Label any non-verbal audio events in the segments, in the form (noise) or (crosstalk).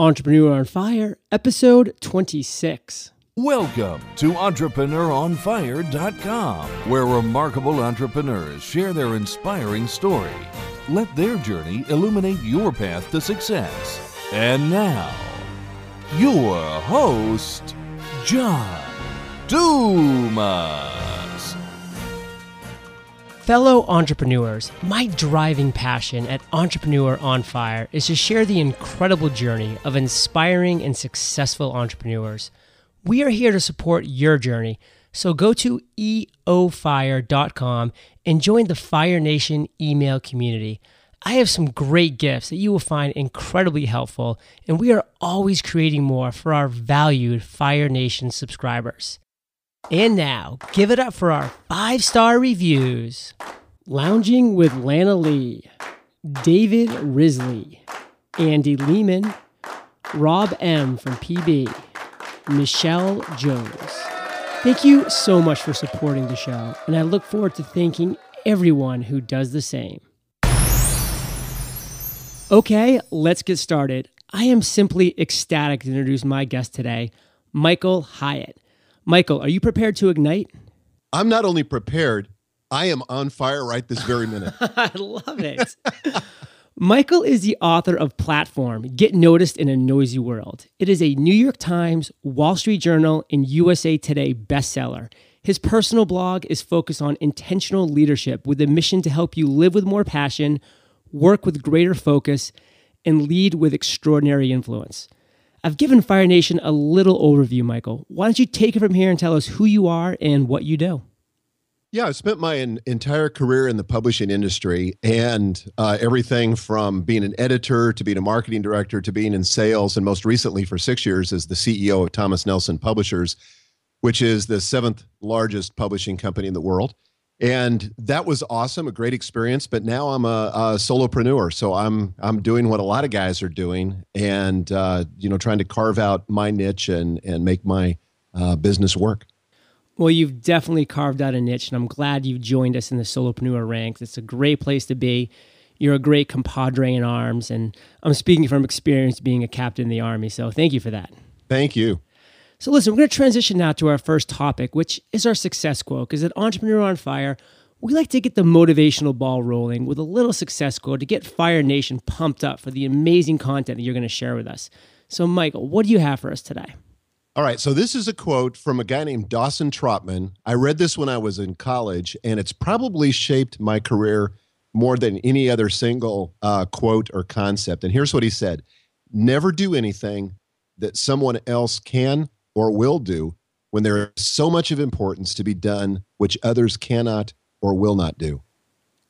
Entrepreneur on Fire, episode 26. Welcome to EntrepreneurOnFire.com, where remarkable entrepreneurs share their inspiring story. Let their journey illuminate your path to success. And now, your host, John Dumas. Fellow entrepreneurs, my driving passion at Entrepreneur on Fire is to share the incredible journey of inspiring and successful entrepreneurs. We are here to support your journey, so go to eofire.com and join the Fire Nation email community. I have some great gifts that you will find incredibly helpful, and we are always creating more for our valued Fire Nation subscribers. And now, give it up for our five star reviews Lounging with Lana Lee, David Risley, Andy Lehman, Rob M. from PB, Michelle Jones. Thank you so much for supporting the show, and I look forward to thanking everyone who does the same. Okay, let's get started. I am simply ecstatic to introduce my guest today, Michael Hyatt. Michael, are you prepared to ignite? I'm not only prepared, I am on fire right this very minute. (laughs) I love it. Michael is the author of Platform Get Noticed in a Noisy World. It is a New York Times, Wall Street Journal, and USA Today bestseller. His personal blog is focused on intentional leadership with a mission to help you live with more passion, work with greater focus, and lead with extraordinary influence. I've given Fire Nation a little overview, Michael. Why don't you take it from here and tell us who you are and what you do? Yeah, I've spent my entire career in the publishing industry and uh, everything from being an editor to being a marketing director to being in sales, and most recently for six years as the CEO of Thomas Nelson Publishers, which is the seventh largest publishing company in the world and that was awesome a great experience but now i'm a, a solopreneur. So i'm i'm doing what a lot of guys are doing and uh, you know trying to carve out my niche and and make my uh, business work. Well you've definitely carved out a niche and i'm glad you've joined us in the solopreneur ranks. It's a great place to be. You're a great compadre in arms and i'm speaking from experience being a captain in the army so thank you for that. Thank you so, listen, we're going to transition now to our first topic, which is our success quote. Because at Entrepreneur on Fire, we like to get the motivational ball rolling with a little success quote to get Fire Nation pumped up for the amazing content that you're going to share with us. So, Michael, what do you have for us today? All right. So, this is a quote from a guy named Dawson Trotman. I read this when I was in college, and it's probably shaped my career more than any other single uh, quote or concept. And here's what he said Never do anything that someone else can or will do when there is so much of importance to be done which others cannot or will not do.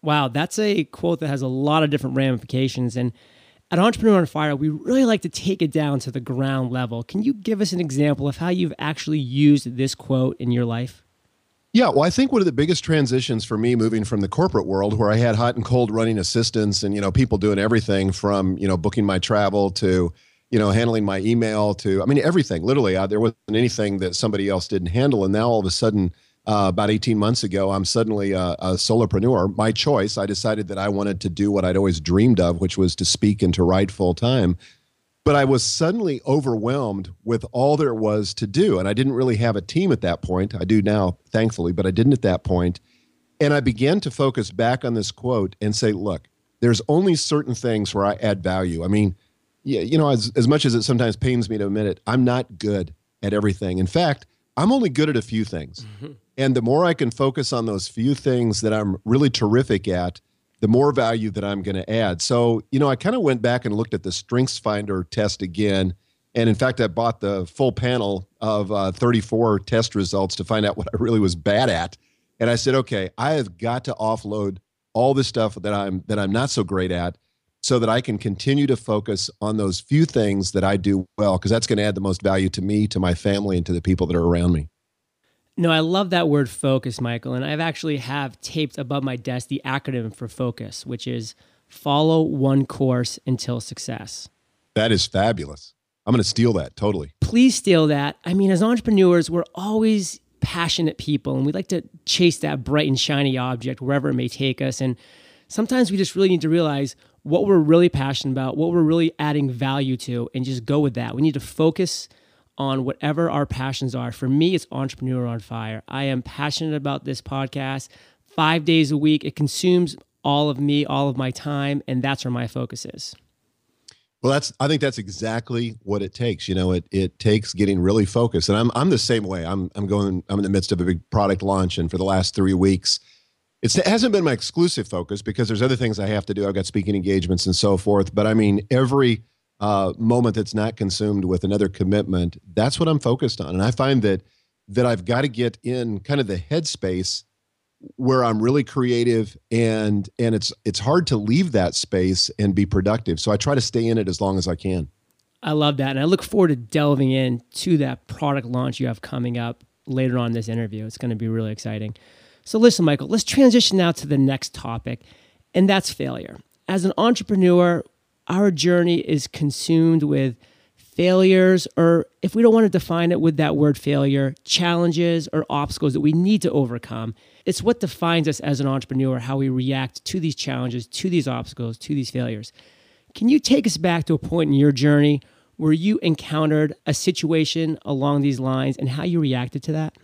Wow, that's a quote that has a lot of different ramifications. And at Entrepreneur on Fire, we really like to take it down to the ground level. Can you give us an example of how you've actually used this quote in your life? Yeah, well, I think one of the biggest transitions for me moving from the corporate world where I had hot and cold running assistants and, you know, people doing everything from, you know, booking my travel to, you know, handling my email to, I mean, everything. Literally, uh, there wasn't anything that somebody else didn't handle. And now all of a sudden, uh, about 18 months ago, I'm suddenly a, a solopreneur. My choice. I decided that I wanted to do what I'd always dreamed of, which was to speak and to write full time. But I was suddenly overwhelmed with all there was to do. And I didn't really have a team at that point. I do now, thankfully, but I didn't at that point. And I began to focus back on this quote and say, look, there's only certain things where I add value. I mean, yeah, you know, as, as much as it sometimes pains me to admit it, I'm not good at everything. In fact, I'm only good at a few things. Mm-hmm. And the more I can focus on those few things that I'm really terrific at, the more value that I'm going to add. So, you know, I kind of went back and looked at the Strengths Finder test again. And in fact, I bought the full panel of uh, 34 test results to find out (laughs) what I really was bad at. And I said, okay, I have got to offload all the stuff that I'm that I'm not so great at so that I can continue to focus on those few things that I do well, because that's going to add the most value to me, to my family, and to the people that are around me. No, I love that word focus, Michael. And I've actually have taped above my desk the acronym for focus, which is follow one course until success. That is fabulous. I'm going to steal that totally. Please steal that. I mean, as entrepreneurs, we're always passionate people and we like to chase that bright and shiny object wherever it may take us. And sometimes we just really need to realize what we're really passionate about, what we're really adding value to, and just go with that. We need to focus on whatever our passions are. For me, it's Entrepreneur on Fire. I am passionate about this podcast five days a week. It consumes all of me, all of my time, and that's where my focus is. Well, that's I think that's exactly what it takes. You know, it it takes getting really focused. And I'm I'm the same way. I'm I'm going I'm in the midst of a big product launch and for the last 3 weeks it's, it hasn't been my exclusive focus because there's other things I have to do. I've got speaking engagements and so forth. But I mean, every uh, moment that's not consumed with another commitment, that's what I'm focused on. And I find that that I've got to get in kind of the headspace where I'm really creative and and it's it's hard to leave that space and be productive. So I try to stay in it as long as I can. I love that. And I look forward to delving into that product launch you have coming up later on this interview. It's going to be really exciting. So, listen, Michael, let's transition now to the next topic, and that's failure. As an entrepreneur, our journey is consumed with failures, or if we don't want to define it with that word failure, challenges or obstacles that we need to overcome. It's what defines us as an entrepreneur, how we react to these challenges, to these obstacles, to these failures. Can you take us back to a point in your journey where you encountered a situation along these lines and how you reacted to that?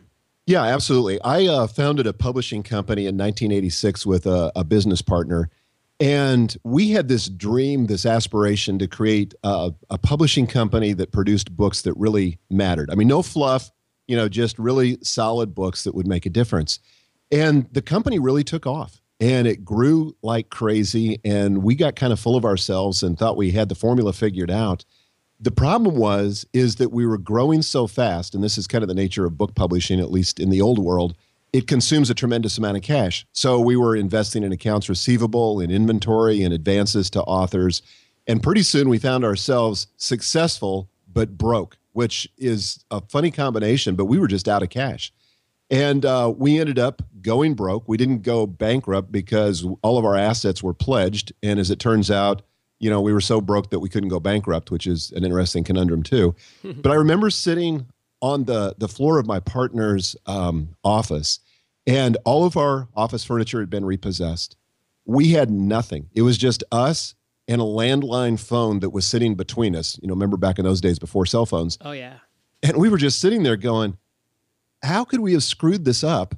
Yeah, absolutely. I uh, founded a publishing company in 1986 with a, a, business partner. And we had this dream, this aspiration to create a, a publishing company that produced books that really mattered. I mean, no fluff, you know, just really solid books that would make a difference. And the company really took off and it grew like crazy. And we got kind of full of ourselves and thought we had the formula figured out the problem was is that we were growing so fast and this is kind of the nature of book publishing at least in the old world it consumes a tremendous amount of cash. So we were investing in accounts receivable in inventory and advances to authors and pretty soon we found ourselves successful but broke which is a funny combination but we were just out of cash. And uh, we ended up going broke. We didn't go bankrupt because all of our assets were pledged and as it turns out you know, we were so broke that we couldn't go bankrupt, which is an interesting conundrum too. (laughs) but I remember sitting on the the floor of my partner's um, office, and all of our office furniture had been repossessed. We had nothing. It was just us and a landline phone that was sitting between us. You know, remember back in those days before cell phones? Oh yeah. And we were just sitting there going, "How could we have screwed this up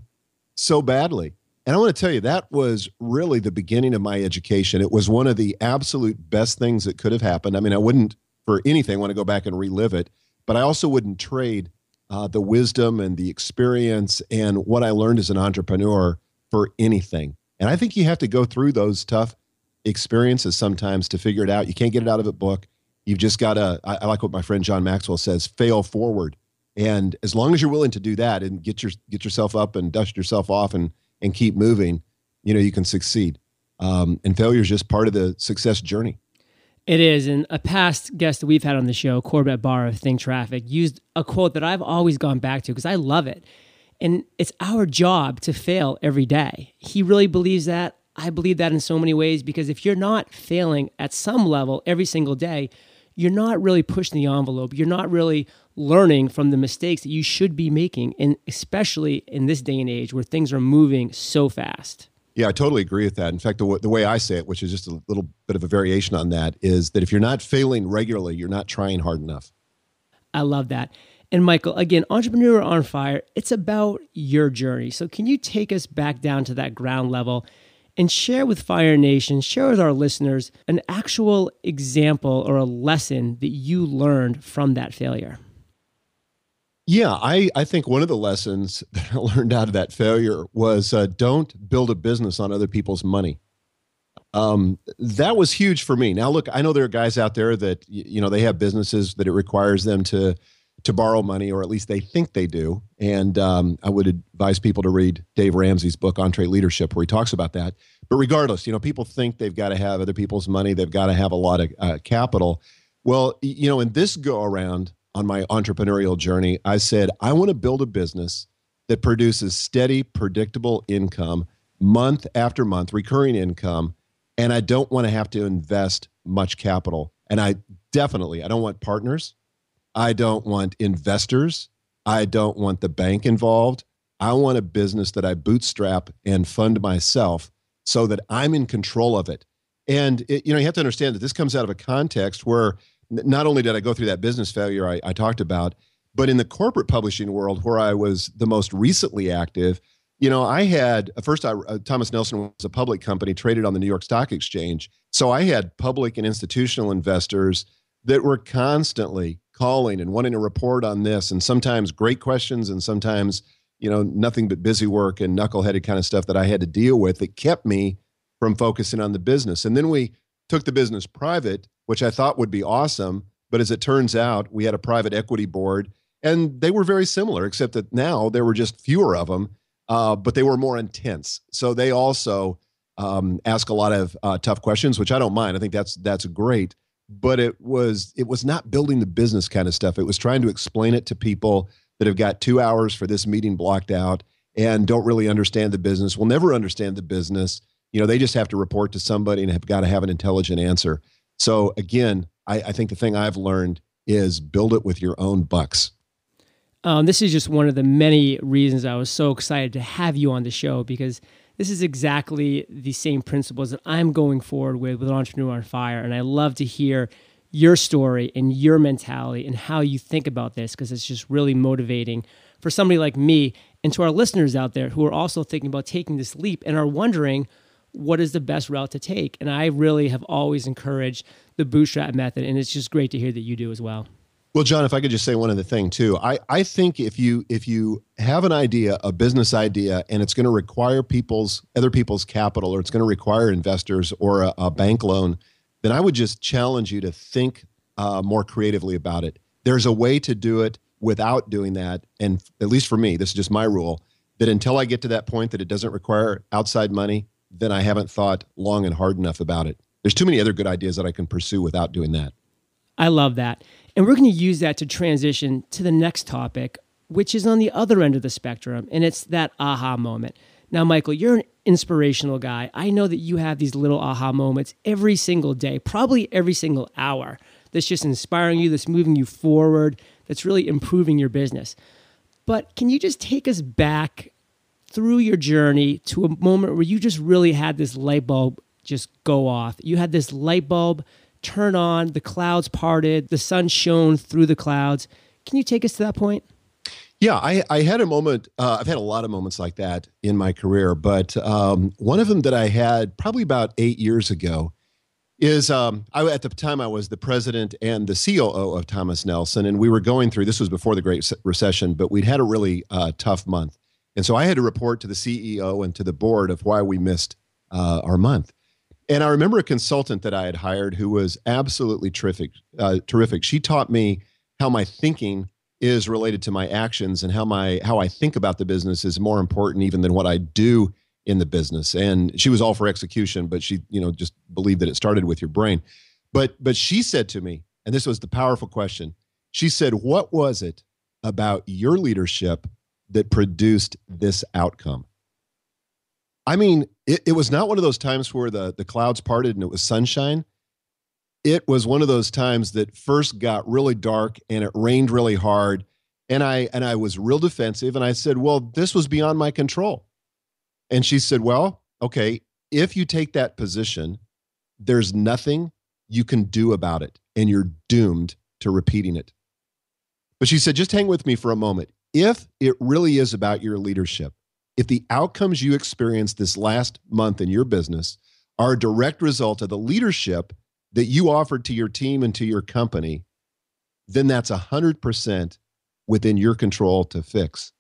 so badly?" And I want to tell you, that was really the beginning of my education. It was one of the absolute best things that could have happened. I mean, I wouldn't for anything want to go back and relive it, but I also wouldn't trade uh, the wisdom and the experience and what I learned as an entrepreneur for anything. And I think you have to go through those tough experiences sometimes to figure it out. You can't get it out of a book. You've just got to, I, I like what my friend John Maxwell says, fail forward. And as long as you're willing to do that and get your get yourself up and dust yourself off and and keep moving, you know, you can succeed. Um, and failure is just part of the success journey. It is. And a past guest that we've had on the show, Corbett Barr of Think Traffic, used a quote that I've always gone back to because I love it. And it's our job to fail every day. He really believes that. I believe that in so many ways because if you're not failing at some level every single day, you're not really pushing the envelope. You're not really learning from the mistakes that you should be making, and especially in this day and age where things are moving so fast. Yeah, I totally agree with that. In fact, the, w- the way I say it, which is just a little bit of a variation on that, is that if you're not failing regularly, you're not trying hard enough. I love that. And Michael, again, Entrepreneur on Fire, it's about your journey. So, can you take us back down to that ground level and share with Fire Nation, share with our listeners an actual example or a lesson that you learned from that failure? Yeah, I, I think one of the lessons (laughs) that I learned out of that failure was uh, don't build a business on other people's money. Um, that was huge for me. Now, look, I know there are guys out there that you know they have businesses that it requires them to to borrow money, or at least they think they do. And um, I would advise people to read Dave Ramsey's book EntreLeadership, where he talks about that. But regardless, you know, people think they've got to have other people's money, they've got to have a lot of uh, capital. Well, you know, in this go around, on my entrepreneurial journey, I said, I want to build a business that produces steady, predictable income month after month, recurring income. And I don't want to have to invest much capital. And I definitely, I don't want partners. I don't want investors. I don't want the bank involved. I want a business that I bootstrap and fund myself so that I'm in control of it. And it, you know, you have to understand that this comes out of a context where not only did I go through that business failure I, I talked about, but in the corporate publishing world where I was the most recently active, you know, I had first I, uh, Thomas Nelson was a public company traded on the New York Stock Exchange. So I had public and institutional investors that were constantly calling and wanting to report on this and sometimes great questions and sometimes you know nothing but busy work and knuckleheaded kind of stuff that I had to deal with that kept me from focusing on the business. And then we took the business private, which I thought would be awesome, but as it turns out, we had a private equity board and they were very similar except that now there were just fewer of them uh, but they were more intense. So they also um, ask a lot of uh, tough questions, which I don't mind. I think that's that's great. But it was it was not building the business kind of stuff. It was trying to explain it to people that have got two hours for this meeting blocked out and don't really understand the business. Will never understand the business. You know, they just have to report to somebody and have got to have an intelligent answer. So again, I, I think the thing I've learned is build it with your own bucks. Um, this is just one of the many reasons I was so excited to have you on the show because this is exactly the same principles that I'm going forward with with Entrepreneur on Fire. And I love to hear your story and your mentality and how you think about this because it's just really motivating for somebody like me and to our listeners out there who are also thinking about taking this leap and are wondering what is the best route to take. And I really have always encouraged the bootstrap method. And it's just great to hear that you do as well. Well, John, if I could just say one other thing too, I, I think if you if you have an idea, a business idea, and it's going to require people's other people's capital, or it's going to require investors or a, a, bank loan, then I would just challenge you to think uh, more creatively about it. There's a way to do it without doing that, and at least for me, this is just my rule. That until I get to that point that it doesn't require outside money, then I haven't thought long and hard enough about it. There's too many other good ideas that I can pursue without doing that. I love that. And we're going to use that to transition to the next topic, which is on the other end of the spectrum, and it's that aha moment. Now, Michael, you're an inspirational guy. I know that you have these little aha moments every single day, probably every single hour, that's just inspiring you, that's moving you forward, that's really improving your business. But can you just take us back through your journey to a moment where you just really had this light bulb just go off? You had this light bulb turn on, the clouds parted, the sun shone through the clouds. Can you take us to that point? Yeah, I, I had a moment. Uh, I've had a lot of moments like that in my career, but um, one of them that I had probably about eight years ago is um, I, at the time I was the president and the COO of Thomas Nelson, and we were going through. This was before the Great Recession, but we'd had a really uh, tough month, and so I had to report to the CEO and to the board of why we missed uh, our month. And I remember a consultant that I had hired who was absolutely terrific. Uh, terrific. She taught me how my thinking is related to my actions and how my how I think about the business is more important even than what I do in the business. And she was all for execution, but she, you know, just believed that it started with your brain. But but she said to me, and this was the powerful question. She said, "What was it about your leadership that produced this outcome?" I mean, it, it was not one of those times where the, the clouds parted and it was sunshine. It was one of those times that first got really dark and it rained really hard. And I and I was real defensive. And I said, Well, this was beyond my control. And she said, Well, okay, if you take that position, there's nothing you can do about it, and you're doomed to repeating it. But she said, just hang with me for a moment. If it really is about your leadership, if the outcomes you experienced this last month in your business are a direct result of the leadership that you offered to your team and to your company, then that's 100% within your control to fix.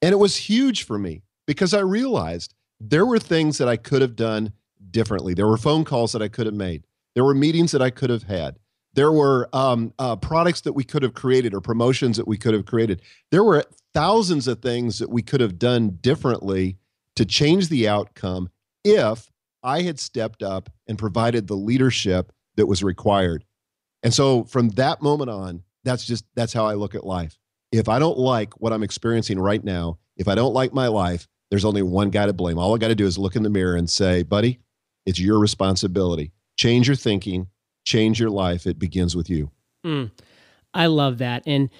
And it was huge for me because I realized there were things that I could have done differently. There were phone calls that I could have made. There were meetings that I could have had. There were um, uh, products that we could have created or promotions that we could have created. There were thousands of things that we could have done differently to change the outcome if I had stepped up and provided the leadership that was required. And so from that moment on, that's just that's how I look at life. If I don't like what I'm experiencing right now, if I don't like my life, there's only one guy to blame. All I got to do is look in the mirror and say, "Buddy, it's your responsibility. Change your thinking, change your life. It begins with you." Mm, I love that. And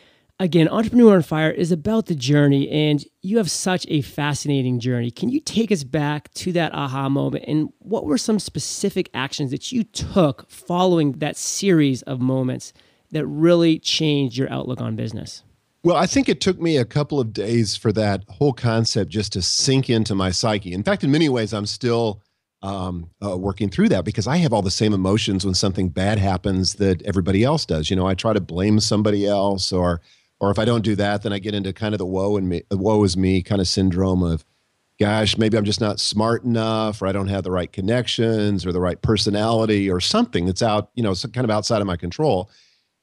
Again, Entrepreneur on Fire is about the journey, and you have such a fascinating journey. Can you take us back to that aha moment? And what were some specific actions that you took following that series of moments that really changed your outlook on business? Well, I think it took me a couple of days for that whole concept just to sink into my psyche. In fact, in many ways, I'm still um, uh, working through that because I have all the same emotions when something bad happens that everybody else does. You know, I try to blame somebody else, or or if I don't do that, then I get into kind of the woe and me, woe is me kind of syndrome of, gosh, maybe I'm just not smart enough, or I don't have the right connections, or the right personality, or something that's out, you know, kind of outside of my control.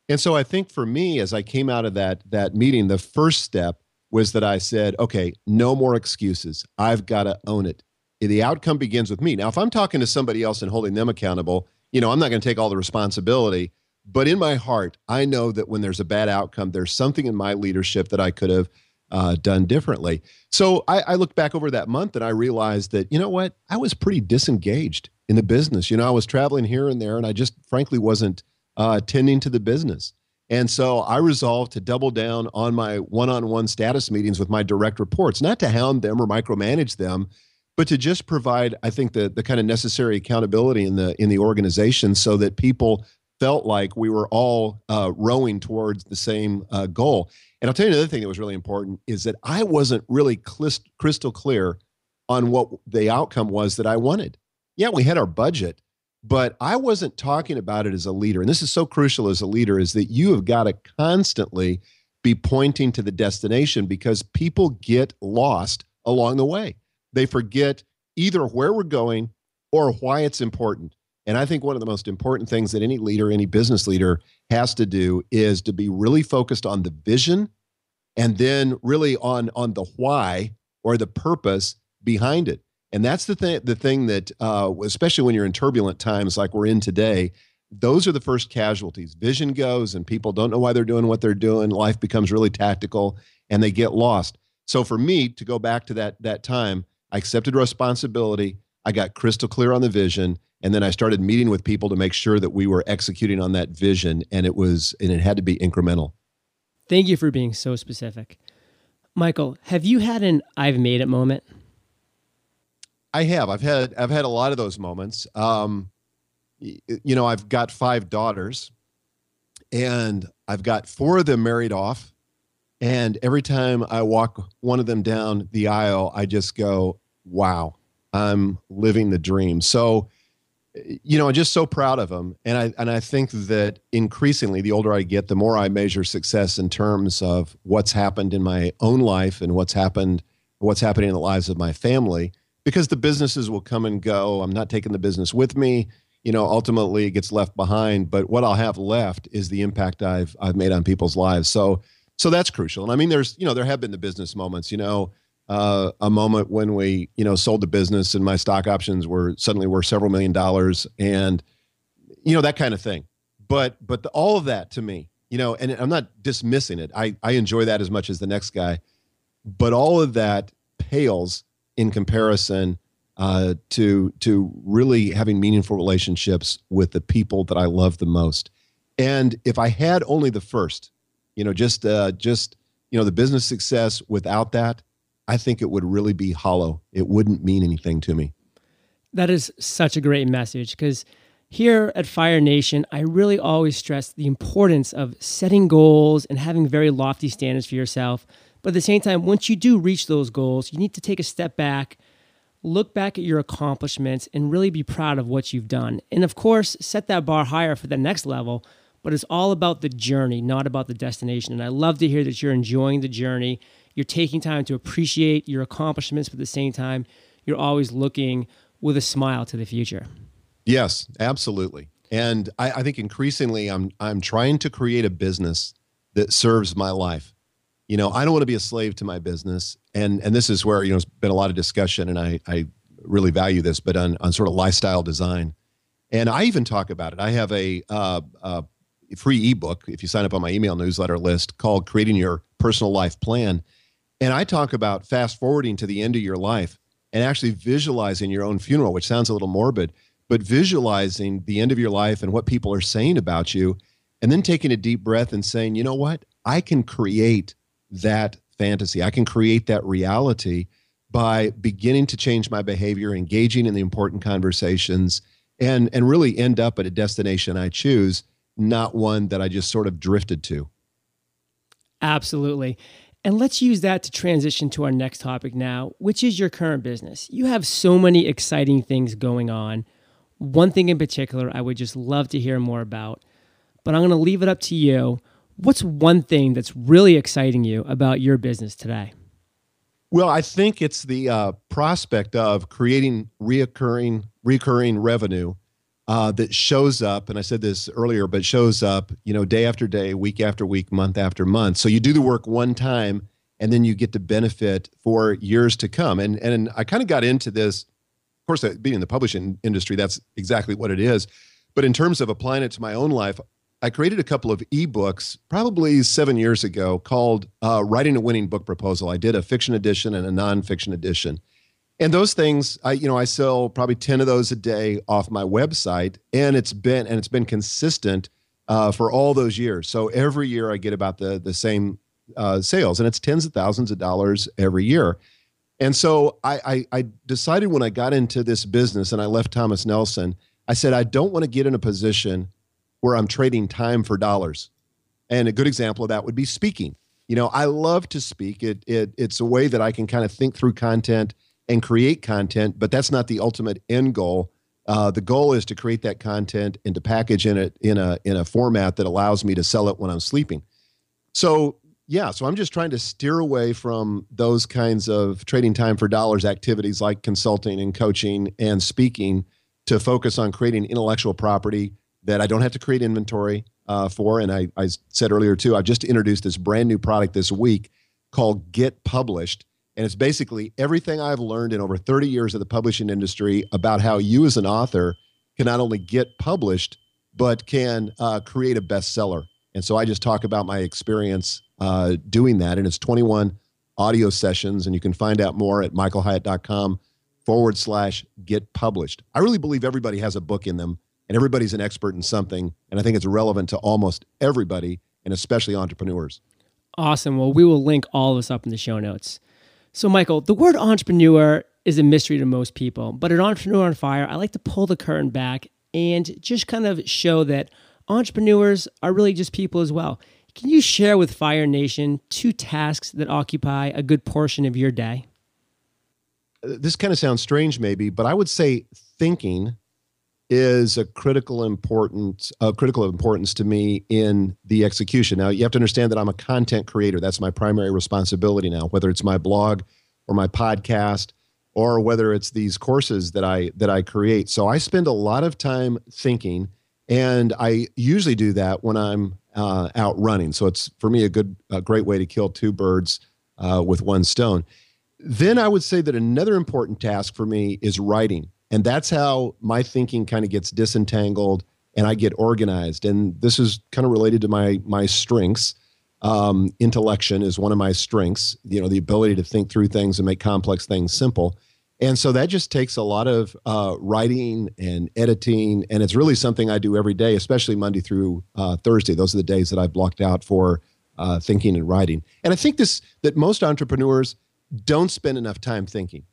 And so I think for me, as I came out of that that meeting, the first step was that I said, okay, no more excuses. I've got to own it. The outcome begins with me. Now, if I'm talking to somebody else and holding them accountable, you know, I'm not going to take all the responsibility. But in my heart, I know that when there's a bad outcome, there's something in my leadership that I could have uh, done differently. So I, I look back over that month and I realized that, you know what, I was pretty disengaged in the business. You know, I was traveling here and there, and I just frankly wasn't uh, tending to the business. And so I resolved to double down on my one on one status meetings with my direct reports, not to hound them or micromanage them, but to just provide, I think, the, the kind of necessary accountability in the, in the organization so that people felt like we were all uh, rowing towards the same uh, goal. And I'll tell you another thing that was really important is that I wasn't really crystal clear on what the outcome was that I wanted. Yeah, we had our budget, but I wasn't talking about it as a leader. And this is so crucial as a leader is that you have got to constantly be pointing to the destination because people get lost along the way. They forget either where we're going or why it's important. And I think one of the most important things that any leader, any business leader has to do is to be really focused on the vision and then really on on the why or the purpose behind it. And that's the thing, the thing that, uh, especially when you're in turbulent times like we're in today, those are the first casualties. Vision goes, and people don't know why they're doing what they're doing. Life becomes really tactical, and they get lost. So for me to go back to that that time, I accepted responsibility. I got crystal clear on the vision, and then I started meeting with people to make sure that we were executing on that vision, and it was and it had to be incremental. Thank you for being so specific, Michael. Have you had an "I've made it" moment? I have. I've had I've had a lot of those moments. Um, you know, I've got five daughters, and I've got four of them married off. And every time I walk one of them down the aisle, I just go, "Wow, I'm living the dream." So, you know, I'm just so proud of them, and I and I think that increasingly, the older I get, the more I measure success in terms of what's happened in my own life and what's happened, what's happening in the lives of my family because the businesses will come and go. I'm not taking the business with me. You know, ultimately it gets left behind, but what I'll have left is the impact I've I've made on people's lives. So so that's crucial. And I mean there's, you know, there have been the business moments, you know, uh, a moment when we, you know, sold the business and my stock options were suddenly worth several million dollars and you know that kind of thing. But but the, all of that to me, you know, and I'm not dismissing it. I I enjoy that as much as the next guy, but all of that pales in comparison uh, to to really having meaningful relationships with the people that I love the most. And if I had only the first, you know, just uh, just you know the business success without that, I think it would really be hollow. It wouldn't mean anything to me. That is such a great message because here at Fire Nation, I really always stress the importance of setting goals and having very lofty standards for yourself but at the same time, once you do reach those goals, you need to take a step back, look back at your accomplishments, and really be proud of what you've done. And of course, set that bar higher for the next level. But it's all about the journey, not about the destination. And I love to hear that you're enjoying the journey. You're taking time to appreciate your accomplishments, but at the same time, you're always looking with a smile to the future. Yes, absolutely. And I, I think increasingly, I'm I'm trying to create a business that serves my life you know, I don't want to be a slave to my business. And and this is where, you know, it's been a lot of discussion and I, I really value this, but on, on sort of lifestyle design. And I even talk about it. I have a, uh, a free ebook, if you sign up on my email newsletter list, called Creating Your Personal Life Plan. And I talk about fast forwarding to the end of your life and actually visualizing your own funeral, which sounds a little morbid, but visualizing the end of your life and what people are saying about you, and then taking a deep breath and saying, you know what? I can create that fantasy. I can create that reality by beginning to change my behavior, engaging in the important conversations, and and really end up at a destination I choose, not one that I just sort of drifted to. Absolutely. And let's use that to transition to our next topic now, which is your current business. You have so many exciting things going on. One thing in particular I would just love to hear more about, but I'm going to leave it up to you. What's one thing that's really exciting you about your business today? Well, I think it's the uh, prospect of creating reoccurring recurring revenue uh, that shows up, and I said this earlier, but shows up, you know, day after day, week after week, month after month. So you do the work one time, and then you get to benefit for years to come. And and I kind of got into this, of course, being in the publishing industry, that's exactly what it is. But in terms of applying it to my own life, I created a couple of ebooks probably seven years ago called uh, "Writing a Winning Book Proposal." I did a fiction edition and a nonfiction edition and those things i you know i sell probably 10 of those a day off my website and it's been and it's been consistent uh, for all those years. So every year i get about the the same uh, sales and it's tens of thousands of dollars every year. And so I, I i decided when i got into this business and i left thomas nelson i said i don't want to get in a position where i'm trading time for dollars. And a good example of that would be speaking. You know i love to speak. It, it it's a way that i can kind of think through content and create content, but that's not the ultimate end goal. Uh, the goal is to create that content and to package in it in a in a format that allows me to sell it when I'm sleeping. So yeah, so I'm just trying to steer away from those kinds of trading time for dollars activities like consulting and coaching and speaking to focus on creating intellectual property that I don't have to create inventory uh, for. And I, I said earlier too, I've just introduced this brand new product this week called Get Published and it's basically everything I've learned in over 30 years of the publishing industry about how you, as an author, can not only get published, but can uh, create a bestseller. And so I just talk about my experience uh, doing that. And it's 21 audio sessions. And you can find out more at michaelhyatt.com forward slash get published. I really believe everybody has a book in them and everybody's an expert in something. And I think it's relevant to almost everybody and especially entrepreneurs. Awesome. Well, we will link all of this up in the show notes. So, Michael, the word entrepreneur is a mystery to most people, but at Entrepreneur on Fire, I like to pull the curtain back and just kind of show that entrepreneurs are really just people as well. Can you share with Fire Nation two tasks that occupy a good portion of your day? Uh, this kind of sounds strange, maybe, but I would say thinking is a critical importance a critical importance to me in the execution. Now you have to understand that I'm a content creator. That's my primary responsibility now, whether it's my blog or my podcast or whether it's these courses that I that I create. So I spend a lot of time thinking and I usually do that when I'm uh, out running. So it's for me a good a great way to kill two birds uh, with one stone. Then I would say that another important task for me is writing. And that's how my thinking kind of gets disentangled and I get organized. And this is kind of related to my my strengths. Um, intellection is one of my strengths. You know, the ability to think through things and make complex things simple. And so that just takes a lot of uh, writing and editing, and it's really something I do every day, especially Monday through uh, Thursday. Those are the days that I've blocked out for uh, thinking and writing. And I think this that most entrepreneurs don't spend enough time thinking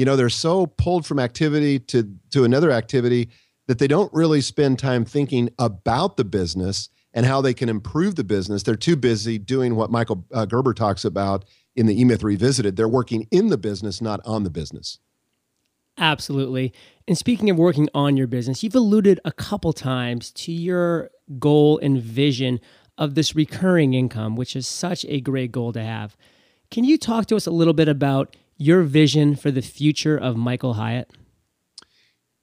you know they're so pulled from activity to to another activity that they don't really spend time thinking about the business and how they can improve the business. They're too busy doing what michael uh, gerber talks about in the e-myth revisited. They're working in the business not on the business. Absolutely. And speaking of working on your business you've alluded a couple times to your goal and vision of this recurring income which is such a great goal to have. Can you talk to us a little bit about your vision for the future of Michael Hyatt?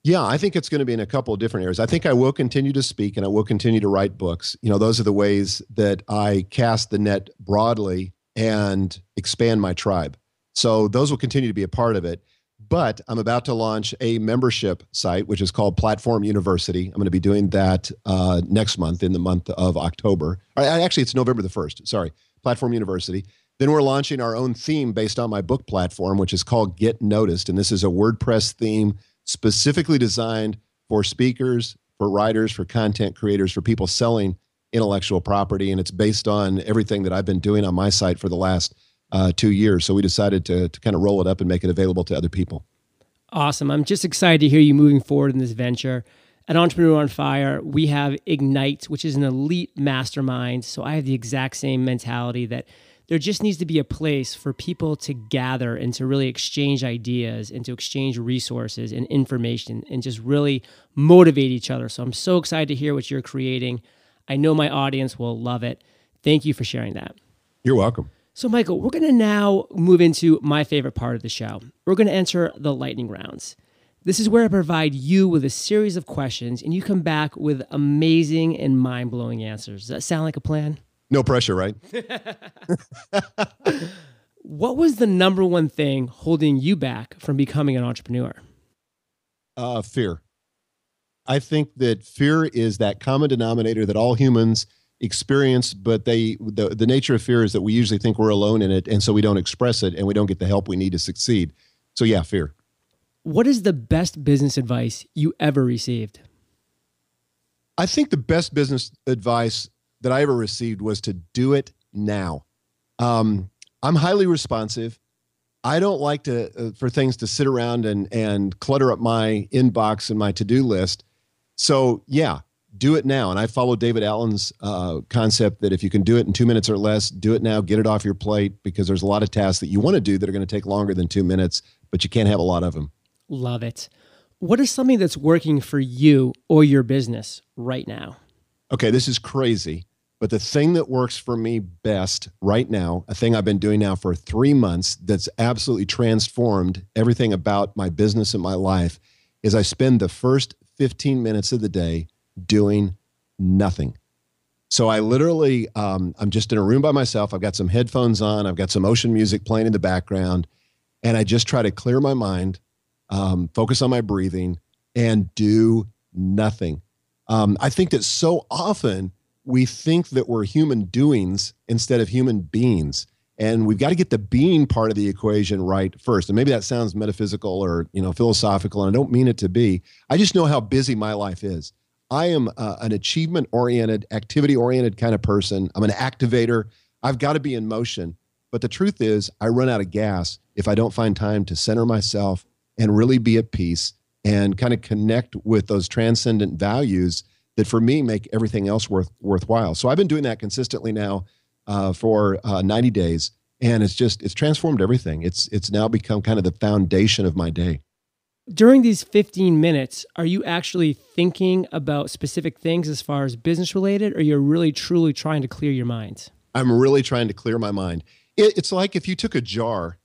Yeah, I think it's going to be in a couple of different areas. I think I will continue to speak and I will continue to write books. You know, those are the ways that I cast the net broadly and expand my tribe. So those will continue to be a part of it. But I'm about to launch a membership site, which is called Platform University. I'm going to be doing that uh, next month in the month of October. Actually, it's November the 1st. Sorry, Platform University. Then we're launching our own theme based on my book platform, which is called Get Noticed. And this is a WordPress theme specifically designed for speakers, for writers, for content creators, for people selling intellectual property, and it's based on everything that I've been doing on my site for the last uh, two years. So we decided to, to kind of roll it up and make it available to other people. Awesome. I'm just excited to hear you moving forward in this venture. At Entrepreneur on Fire, we have Ignite, which is an elite mastermind. So I have the exact same mentality that there just needs to be a place for people to gather and to really exchange ideas and to exchange resources and information and just really motivate each other. So I'm so excited to hear what you're creating. I know my audience will love it. Thank you for sharing that. You're welcome. So, Michael, we're going to now move into my favorite part of the show. We're going to enter the lightning rounds. This is where I provide you with a series of questions and you come back with amazing and mind blowing answers. Does that sound like a plan? No pressure, right? (laughs) what was the number one thing holding you back from becoming an entrepreneur? Uh, fear. I think that fear is that common denominator that all humans experience, but they the, the nature of fear is that we usually think we're alone in it, and so we don't express it and we don't get the help we need to succeed. So yeah, fear. What is the best business advice you ever received? I think the best business advice that I ever received was to do it now. Um, I'm highly responsive. I don't like to uh, for things to sit around and and clutter up my inbox and my to do list. So yeah, do it now. And I follow David Allen's uh, concept that if you can do it in two minutes or less, do it now. Get it off your plate because there's a lot of tasks that you want to do that are going to take longer than two minutes, but you can't have a lot of them. Love it. What is something that's working for you or your business right now? Okay, this is crazy, but the thing that works for me best right now, a thing I've been doing now for three months that's absolutely transformed everything about my business and my life, is I spend the first 15 minutes of the day doing nothing. So I literally, um, I'm just in a room by myself. I've got some headphones on. I've got some ocean music playing in the background, and I just try to clear my mind, um, focus on my breathing, and do nothing. Um, I think that so often we think that we're human doings instead of human beings, and we've got to get the being part of the equation right first. And maybe that sounds metaphysical or you know philosophical, and I don't mean it to be. I just know how busy my life is. I am uh, an achievement oriented, activity oriented kind of person. I'm an activator. I've got to be in motion. But the truth is, I run out of gas if I don't find time to center myself and really be at peace and kind of connect with those transcendent values that for me make everything else worth worthwhile. So I've been doing that consistently now uh, for uh, 90 days, and it's just it's transformed everything. It's it's now become kind of the foundation of my day during these 15 minutes, are you actually thinking about specific things as far as business related, or you're really truly trying to clear your mind? I'm really trying to clear my mind. It, it's like if you took a jar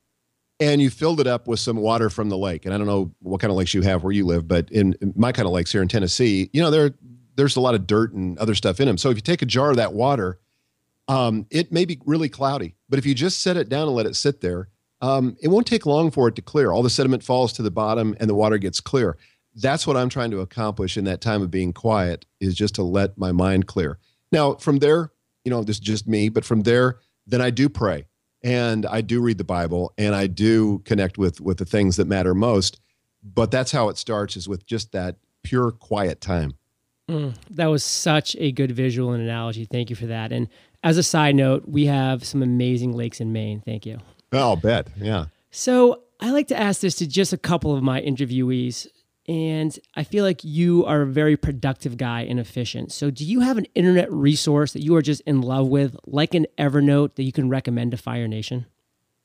and you filled it up with some water from the lake. And I don't know what kind of lakes you have where you live, but in, in my kind of lakes here in Tennessee, you know, there there's a lot of dirt and other stuff in them. So if you take a jar of that water, um, it may be really cloudy, but if you just set it down and let it sit there, um, it won't take long for it to clear. All the sediment falls to the bottom and the water gets clear. That's what I'm trying to accomplish in that time of being quiet is just to let my mind clear. Now, from there, you know, this is just me, but from there, then I do pray and I do read the Bible and I do connect with with the things that matter most. But that's how it starts is with just that pure quiet time. Mm, that was such a good visual and analogy. Thank you for that. And as a side note, we have some amazing lakes in Maine. Thank you. I'll bet. Yeah. So I like to ask this to just a couple of my interviewees. And I feel like you are a very productive guy and efficient. So, do you have an internet resource that you are just in love with, like an Evernote, that you can recommend to Fire Nation?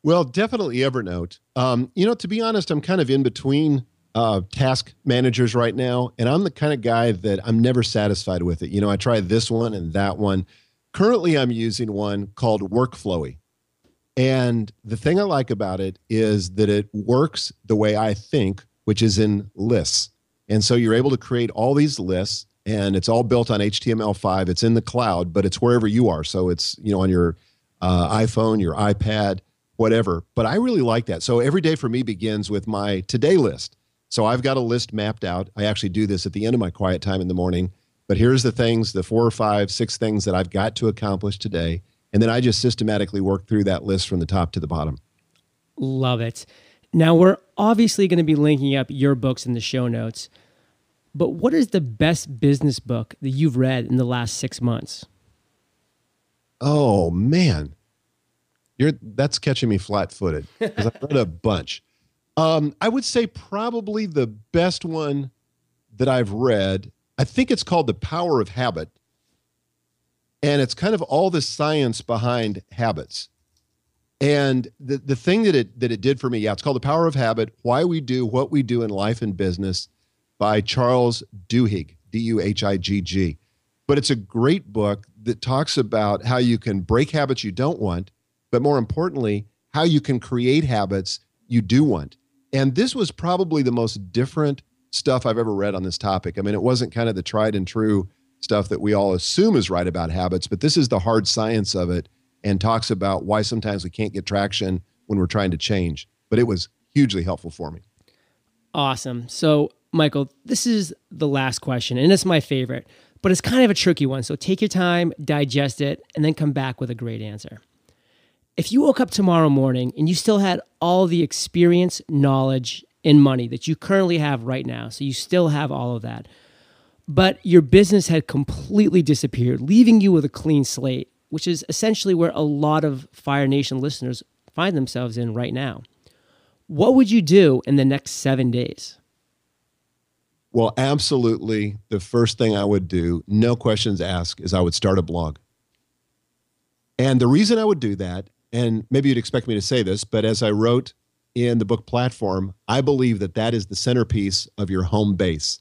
Well, definitely Evernote. Um, you know, to be honest, I'm kind of in between uh, task managers right now, and I'm the kind of guy that I'm never satisfied with it. You know, I try this one and that one. Currently, I'm using one called Workflowy. And the thing I like about it is that it works the way I think, which is in lists. And so you're able to create all these lists and it's all built on HTML5. It's in the cloud, but it's wherever you are. So it's, you know, on your uh, iPhone, your iPad, whatever. But I really like that. So every day for me begins with my today list. So I've got a list mapped out. I actually do this at the end of my quiet time in the morning. But here's the things, the four or five, six things that I've got to accomplish today. And then I just systematically work through that list from the top to the bottom. Love it. Now, we're obviously going to be linking up your books in the show notes, but what is the best business book that you've read in the last six months? Oh man, you're that's catching me flat-footed because I've read a bunch. Um, I would say probably the best one that I've read. I think it's called The Power of Habit, and it's kind of all the science behind habits. And the the thing that it that it did for me, yeah, it's called The Power of Habit: Why We Do What We Do in Life and Business, by Charles Duhigg, D U H I G G. But it's a great book that talks about how you can break habits you don't want, but more importantly, how you can create habits you do want. And this was probably the most different stuff I've ever read on this topic. I mean, it wasn't kind of the tried and true stuff that we all assume is right about habits, but this is the hard science of it and talks about why sometimes we can't get traction when we're trying to change. But it was hugely helpful for me. Awesome. So, Michael, this is the last question, and it's my favorite, but it's kind of a tricky one. So, take your time, digest it, and then come back with a great answer. If you woke up tomorrow morning and you still had all the experience, knowledge, and money that you currently have right now, so you still have all of that, but your business had completely disappeared, leaving you with a clean slate, which is essentially where a lot of Fire Nation listeners find themselves in right now. What would you do in the next seven days? Well, absolutely. The first thing I would do, no questions asked, is I would start a blog. And the reason I would do that, and maybe you'd expect me to say this, but as I wrote in the book platform, I believe that that is the centerpiece of your home base.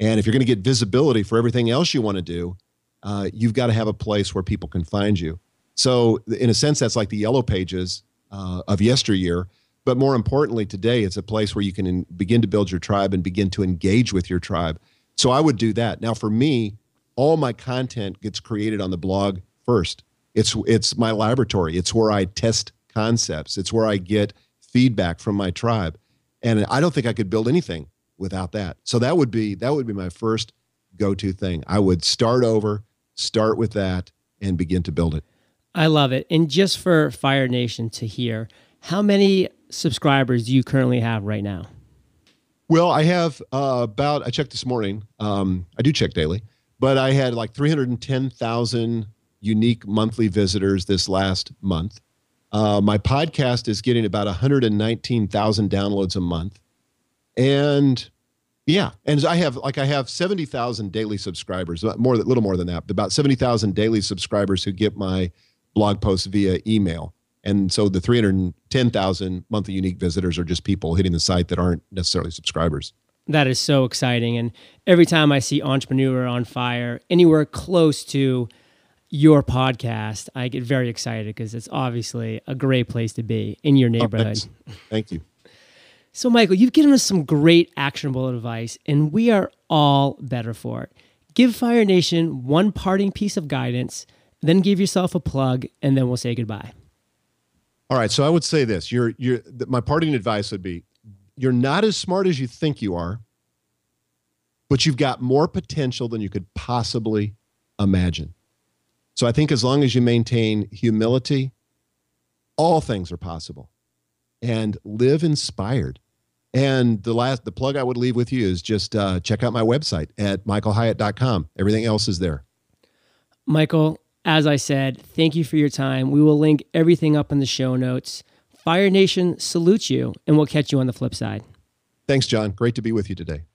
And if you're going to get visibility for everything else you want to do, uh, you've got to have a place where people can find you. So, in a sense, that's like the yellow pages uh, of yesteryear. But more importantly, today, it's a place where you can in, begin to build your tribe and begin to engage with your tribe. So, I would do that. Now, for me, all my content gets created on the blog first. It's it's my laboratory. It's where I test concepts. It's where I get feedback from my tribe. And I don't think I could build anything without that. So that would be that would be my first go-to thing. I would start over, start with that and begin to build it. I love it. And just for Fire Nation to hear, how many subscribers do you currently have right now? Well, I have uh, about, I checked this morning. Um, I do check daily, but I had like 310,000 unique monthly visitors this last month. Uh, my podcast is getting about 119,000 downloads a month. And yeah, and I have like I have 70,000 daily subscribers, more a little more than that, about 70,000 daily subscribers who get my blog posts via email. And so the 310,000 monthly unique visitors are just people hitting the site that aren't necessarily subscribers. That is so exciting. And every time I see Entrepreneur on Fire anywhere close to your podcast, I get very excited because it's obviously a great place to be in your oh, neighborhood. Oh, Thank you. So, Michael, you've given us some great actionable advice, and we are all better for it. Give Fire Nation one parting piece of guidance, then give yourself a plug, and then we'll say goodbye. All right. So I would say this: you're, you're, my parting advice would be, you're not as smart as you think you are, but you've got more potential than you could possibly imagine. So I think as long as you maintain humility, all things are possible, and live inspired. And the last, the plug I would leave with you is just uh, check out my website at michaelhyatt.com. Everything else is there. Michael, as I said, thank you for your time. We will link everything up in the show notes. Fire Nation salutes you, and we'll catch you on the flip side. Thanks, John. Great to be with you today.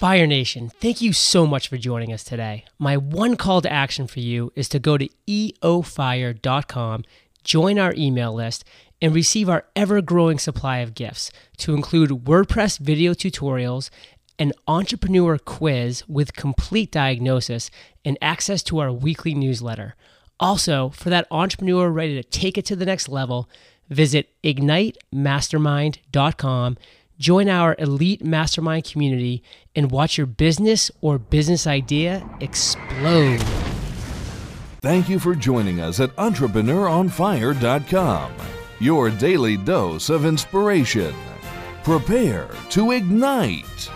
Fire Nation, thank you so much for joining us today. My one call to action for you is to go to eofire.com, join our email list, and receive our ever growing supply of gifts to include WordPress video tutorials, an entrepreneur quiz with complete diagnosis, and access to our weekly newsletter. Also, for that entrepreneur ready to take it to the next level, visit ignitemastermind.com, join our elite mastermind community, and watch your business or business idea explode. Thank you for joining us at EntrepreneurOnFire.com, your daily dose of inspiration. Prepare to ignite.